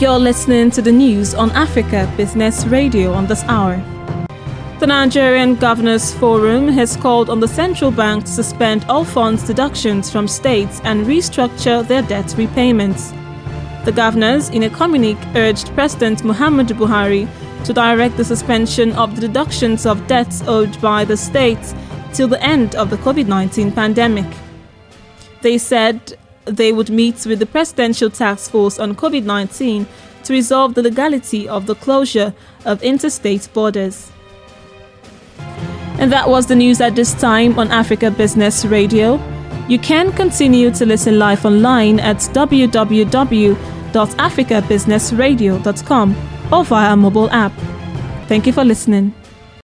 You're listening to the news on Africa Business Radio on this hour. The Nigerian Governors Forum has called on the central bank to suspend all funds deductions from states and restructure their debt repayments. The governors, in a communique, urged President Muhammadu Buhari to direct the suspension of the deductions of debts owed by the states till the end of the COVID 19 pandemic. They said they would meet with the Presidential Task Force on COVID 19 to resolve the legality of the closure of interstate borders. And that was the news at this time on Africa Business Radio. You can continue to listen live online at www.africabusinessradio.com or via mobile app. Thank you for listening.